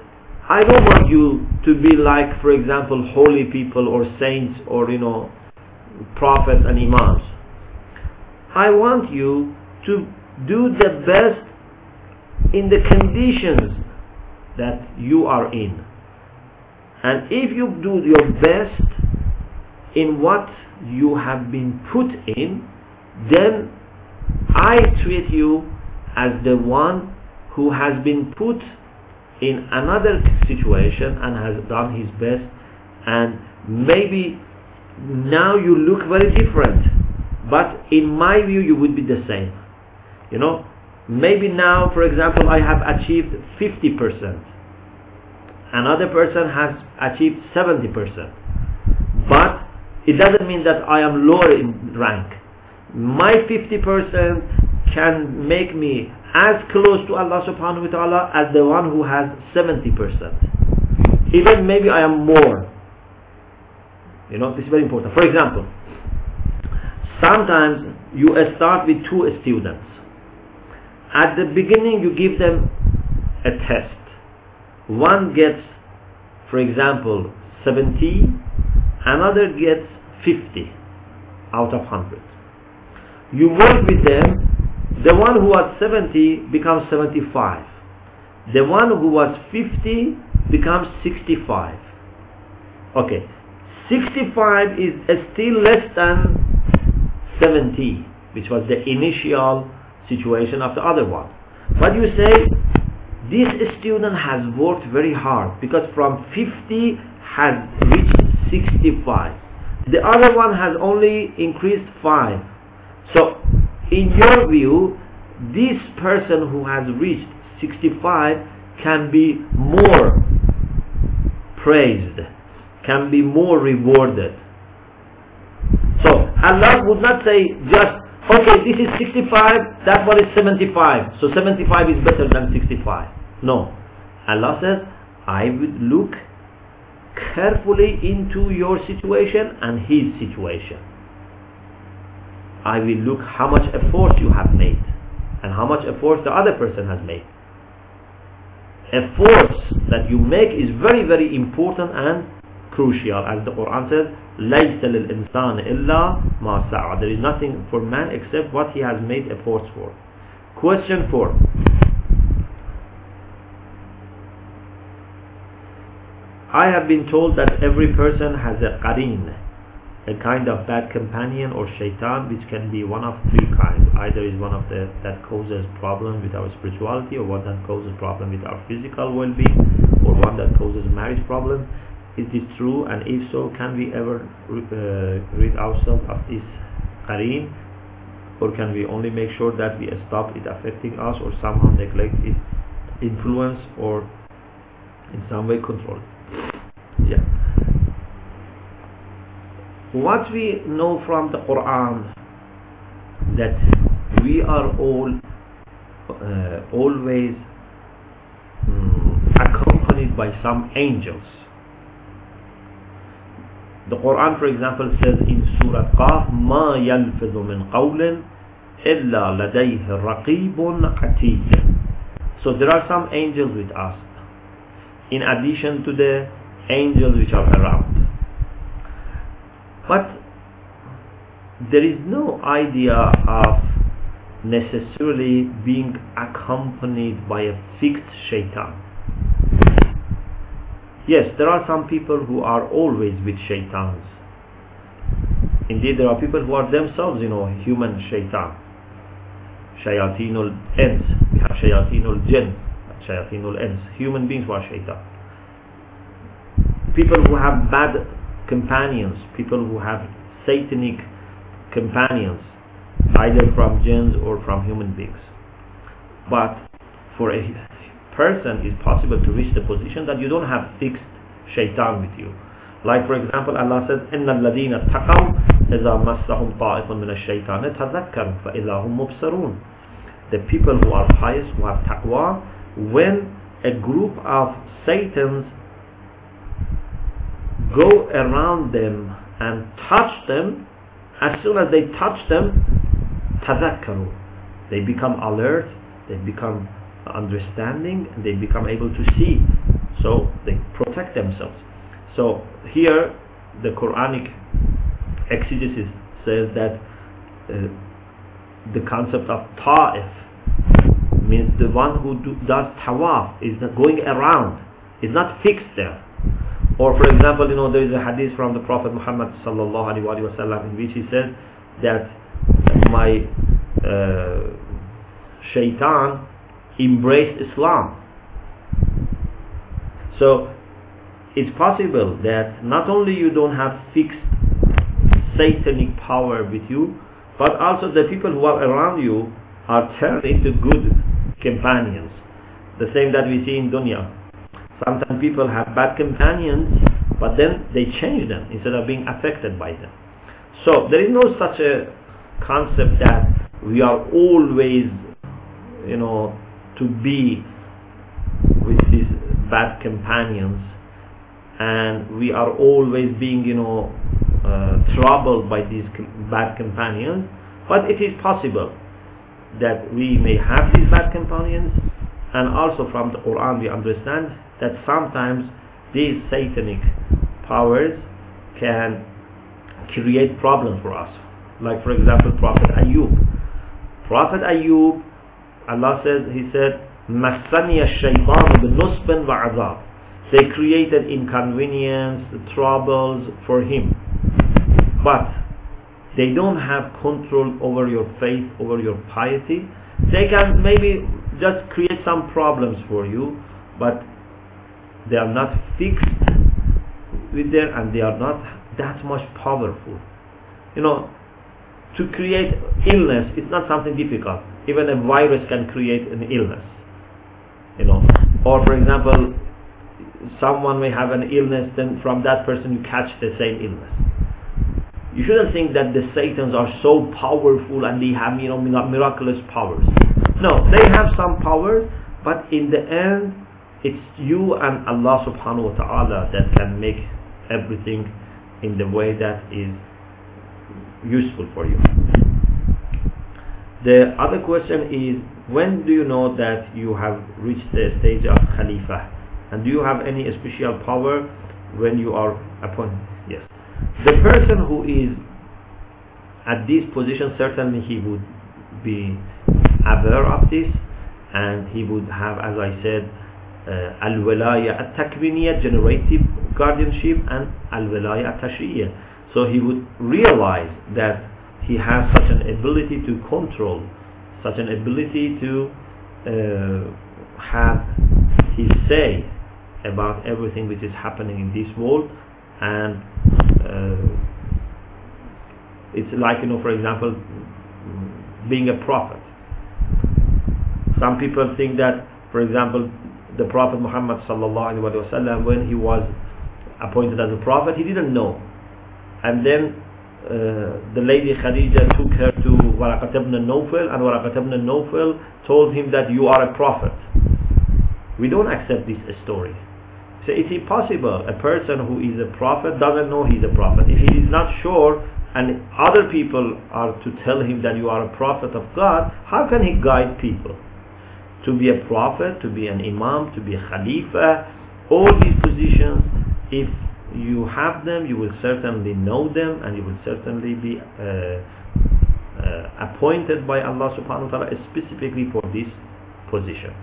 I don't want you to be like, for example, holy people or saints or, you know, prophets and imams. I want you to do the best in the conditions that you are in. And if you do your best, in what you have been put in, then I treat you as the one who has been put in another situation and has done his best and maybe now you look very different but in my view you would be the same. You know maybe now for example I have achieved 50% another person has achieved 70% but it doesn't mean that I am lower in rank. My 50% can make me as close to Allah subhanahu wa ta'ala as the one who has 70%. Even maybe I am more. You know, this is very important. For example, sometimes you start with two students. At the beginning you give them a test. One gets, for example, 70, another gets 50 out of 100. You work with them, the one who was 70 becomes 75. The one who was 50 becomes 65. Okay, 65 is still less than 70, which was the initial situation of the other one. But you say, this student has worked very hard because from 50 has reached 65 the other one has only increased 5. So, in your view, this person who has reached 65 can be more praised, can be more rewarded. So Allah would not say just, okay, this is 65, that one is 75, so 75 is better than 65. No. Allah says, I would look carefully into your situation and his situation. I will look how much effort you have made and how much effort the other person has made. Efforts that you make is very very important and crucial as the Quran says لَيْسَ لِلْإِنسَانِ إِلَّا مَا سَعَى There is nothing for man except what he has made efforts for. Question 4 I have been told that every person has a qarin, a kind of bad companion or shaitan which can be one of three kinds. Either is one of the that causes problem with our spirituality or one that causes problem with our physical well-being or one that causes marriage problem. Is this true? And if so, can we ever uh, rid ourselves of this qarin? Or can we only make sure that we stop it affecting us or somehow neglect its influence or in some way control it? What we know from the Quran that we are all uh, always um, accompanied by some angels. The Quran, for example, says in Surah Qaf, "Ma yalfizu min qawlin illa ladayhi raqibun atid." So there are some angels with us. In addition to the angels which are around. But there is no idea of necessarily being accompanied by a fixed shaitan. Yes, there are some people who are always with shaitans. Indeed, there are people who are themselves, you know, human shaitan. Shayatinul ins. We have shayatinul jinn shayatinul ins, human beings who are shaitan People who have bad companions, people who have satanic companions, either from jinns or from human beings. But for a person it's possible to reach the position that you don't have fixed shaitan with you. Like for example Allah says إن الذين اتقوا إذا مسهم طائف من الشيطان تذكروا فإذا هم مبصرون The people who are pious, who have taqwa, when a group of Satans go around them and touch them, as soon as they touch them, tadakkaru, they become alert, they become understanding, and they become able to see. So they protect themselves. So here the Quranic exegesis says that uh, the concept of ta'if means the one who do, does tawaf is going around, is not fixed there. Or for example, you know, there is a hadith from the Prophet Muhammad sallallahu alaihi wasallam in which he says that my uh, shaitan embraced Islam. So it's possible that not only you don't have fixed satanic power with you, but also the people who are around you are turned into good companions. The same that we see in dunya. Sometimes people have bad companions, but then they change them instead of being affected by them. So there is no such a concept that we are always, you know, to be with these bad companions and we are always being, you know, uh, troubled by these bad companions. But it is possible that we may have these bad companions and also from the Quran we understand that sometimes these satanic powers can create problems for us like for example Prophet Ayub Prophet Ayub Allah says he said مسني الشيطان بنصب وعذاب they created inconvenience troubles for him but they don't have control over your faith, over your piety. They can maybe just create some problems for you, but they are not fixed with them and they are not that much powerful. You know, to create illness is not something difficult. Even a virus can create an illness. You know, or for example, someone may have an illness, then from that person you catch the same illness. You shouldn't think that the Satans are so powerful and they have you know miraculous powers. No, they have some powers, but in the end, it's you and Allah subhanahu wa ta'ala that can make everything in the way that is useful for you. The other question is, when do you know that you have reached the stage of Khalifa? And do you have any special power when you are appointed? Yes. The person who is at this position, certainly he would be aware of this and he would have, as I said, uh, al-walaya at-takwiniya, generative guardianship and al-walaya at-tashriya. So he would realize that he has such an ability to control, such an ability to uh, have his say about everything which is happening in this world and uh, it's like you know for example being a prophet some people think that for example the prophet muhammad wasallam when he was appointed as a prophet he didn't know and then uh, the lady Khadija took her to Waraqat ibn Nawfal and Waraqat ibn Nawfal told him that you are a prophet. We don't accept this story. So it's impossible. A person who is a prophet doesn't know he's a prophet. If he is not sure and other people are to tell him that you are a prophet of God, how can he guide people? To be a prophet, to be an imam, to be a khalifa, all these positions, if you have them, you will certainly know them, and you will certainly be uh, uh, appointed by Allah subhanahu wa ta'ala specifically for this position.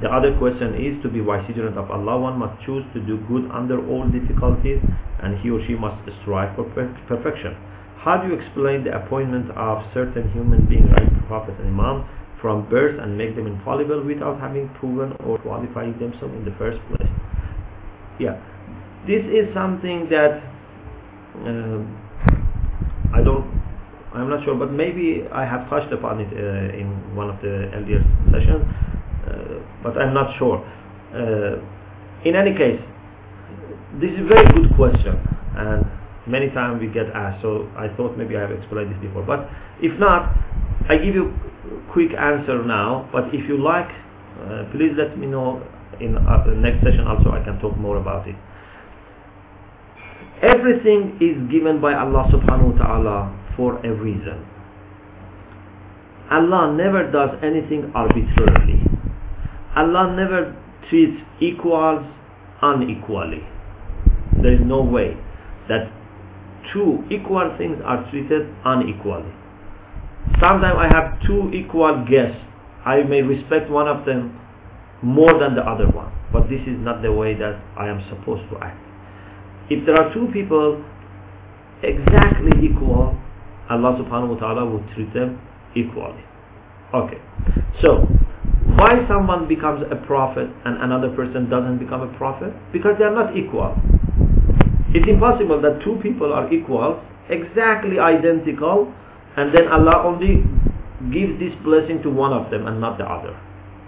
The other question is to be vicegerent of Allah, one must choose to do good under all difficulties and he or she must strive for per perfection. How do you explain the appointment of certain human beings like Prophet and imams from birth and make them infallible without having proven or qualifying themselves in the first place? yeah this is something that uh, I don't I'm not sure but maybe I have touched upon it uh, in one of the earlier sessions uh, but I'm not sure uh, in any case this is a very good question and many times we get asked so I thought maybe I have explained this before but if not I give you quick answer now but if you like uh, please let me know in uh, the next session also I can talk more about it. Everything is given by Allah subhanahu wa ta'ala for a reason. Allah never does anything arbitrarily. Allah never treats equals unequally. There is no way that two equal things are treated unequally. Sometimes I have two equal guests. I may respect one of them more than the other one. But this is not the way that I am supposed to act. If there are two people exactly equal, Allah subhanahu wa ta'ala will treat them equally. Okay. So, why someone becomes a prophet and another person doesn't become a prophet? Because they are not equal. It's impossible that two people are equal, exactly identical, and then Allah only gives this blessing to one of them and not the other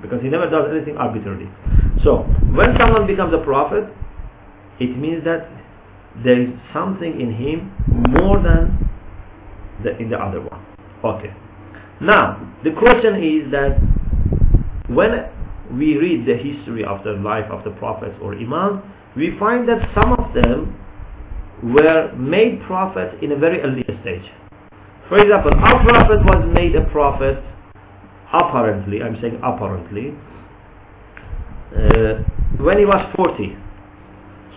because he never does anything arbitrarily. So when someone becomes a prophet, it means that there is something in him more than the, in the other one. Okay. Now the question is that when we read the history of the life of the prophets or imams, we find that some of them were made prophets in a very early stage. For example, our prophet was made a prophet apparently, I'm saying apparently, uh, when he was 40.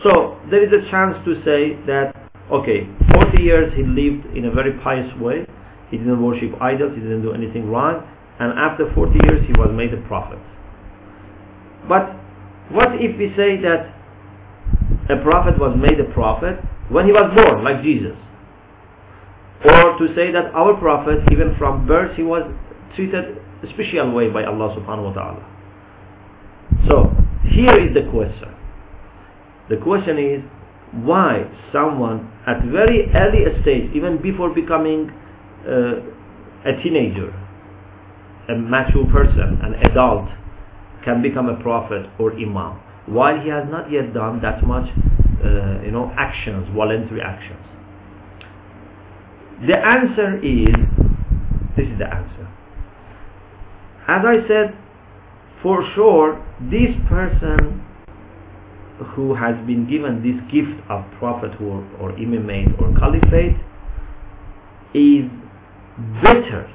So there is a chance to say that, okay, 40 years he lived in a very pious way, he didn't worship idols, he didn't do anything wrong, and after 40 years he was made a prophet. But what if we say that a prophet was made a prophet when he was born, like Jesus? Or to say that our prophet, even from birth, he was treated a special way by Allah subhanahu wa ta'ala. So, here is the question. The question is, why someone at very early stage, even before becoming uh, a teenager, a mature person, an adult, can become a prophet or imam. while he has not yet done that much uh, you know actions voluntary actions the answer is this is the answer as I said for sure this person who has been given this gift of prophethood or imamate or caliphate is better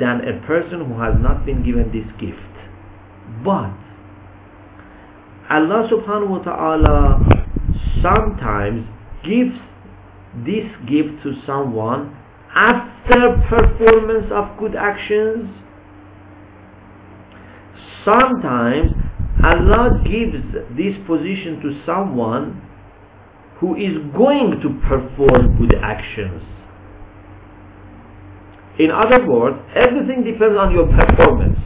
than a person who has not been given this gift. But Allah subhanahu wa ta'ala sometimes gives this gift to someone after performance of good actions. Sometimes Allah gives this position to someone who is going to perform good actions. In other words, everything depends on your performance.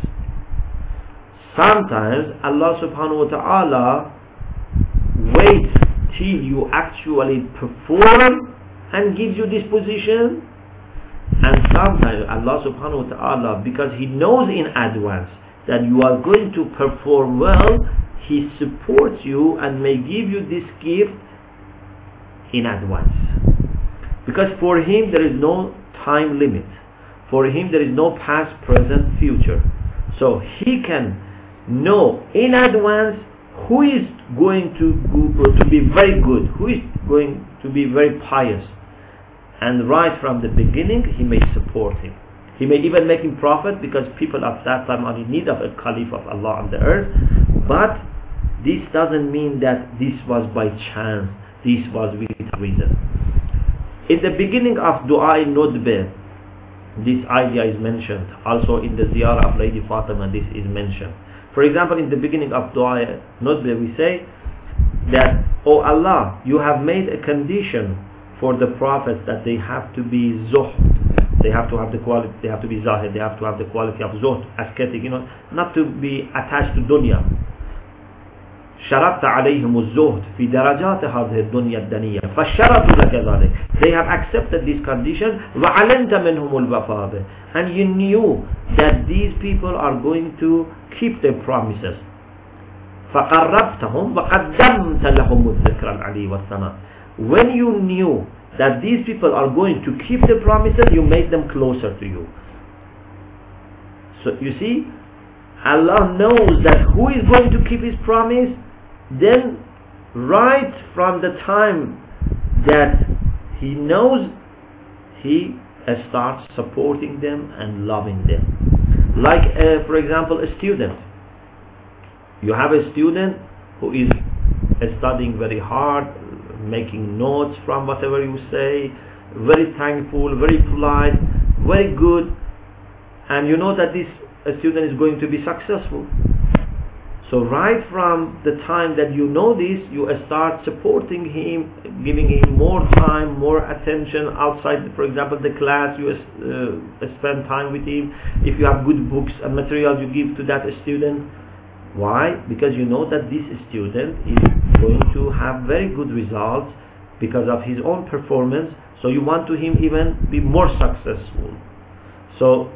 Sometimes Allah subhanahu wa ta'ala waits till you actually perform and gives you this position. And sometimes Allah subhanahu wa ta'ala, because He knows in advance that you are going to perform well, He supports you and may give you this gift in advance. Because for Him there is no time limit. For him there is no past, present, future. So he can know in advance who is going to, go, to be very good, who is going to be very pious. And right from the beginning he may support him. He may even make him prophet because people at that time are in need of a caliph of Allah on the earth. But this doesn't mean that this was by chance. This was with reason. In the beginning of Dua Nudbe, this idea is mentioned. Also in the ziyarah of Lady Fatima, this is mentioned. For example, in the beginning of Dua Nudbe, we say that, Oh Allah, you have made a condition for the prophets that they have to be zuhd. They have to have the quality, they have to be zahid, they have to have the quality of zuhd, ascetic, you know, not to be attached to dunya. شرطت عليهم الزهد في درجات هذه الدنيا الدنية فشرطوا لك ذلك they have accepted this condition وعلمت منهم الوفاء and you knew that these people are going to keep their promises فقربتهم وقدمت لهم الذكر العلي والثناء when you knew that these people are going to keep the promises you made them closer to you so you see Allah knows that who is going to keep his promise then right from the time that he knows he starts supporting them and loving them. Like uh, for example a student. You have a student who is studying very hard making notes from whatever you say very thankful very polite very good. And you know that this student is going to be successful so right from the time that you know this, you start supporting him, giving him more time, more attention outside, for example, the class, you uh, spend time with him. If you have good books and material, you give to that student. Why? Because you know that this student is going to have very good results because of his own performance. So you want to him even be more successful. So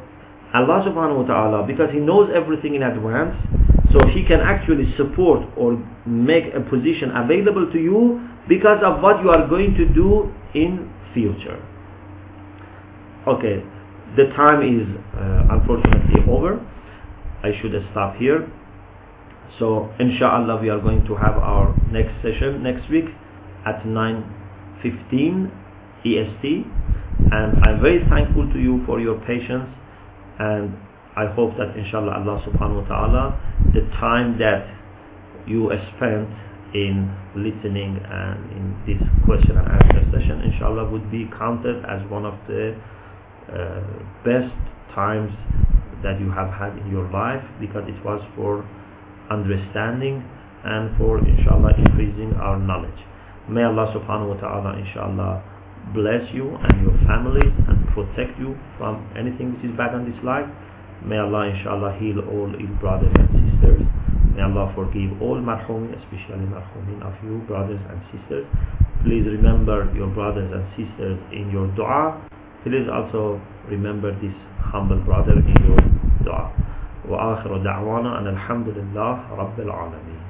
Allah subhanahu wa ta'ala, because he knows everything in advance, so he can actually support or make a position available to you because of what you are going to do in future. Okay, the time is uh, unfortunately over. I should stop here. So inshallah we are going to have our next session next week at 9.15 EST and I'm very thankful to you for your patience and I hope that inshallah Allah subhanahu wa ta'ala the time that you spent in listening and in this question and answer session inshallah would be counted as one of the uh, best times that you have had in your life because it was for understanding and for inshallah increasing our knowledge. May Allah subhanahu wa ta'ala inshallah bless you and your families and protect you from anything which is bad in this life May Allah inshallah heal all his brothers and sisters. May Allah forgive all marhumin, especially marhumin of you brothers and sisters. Please remember your brothers and sisters in your dua. Please also remember this humble brother in your dua. وآخر دعوانا أن الحمد لله رب العالمين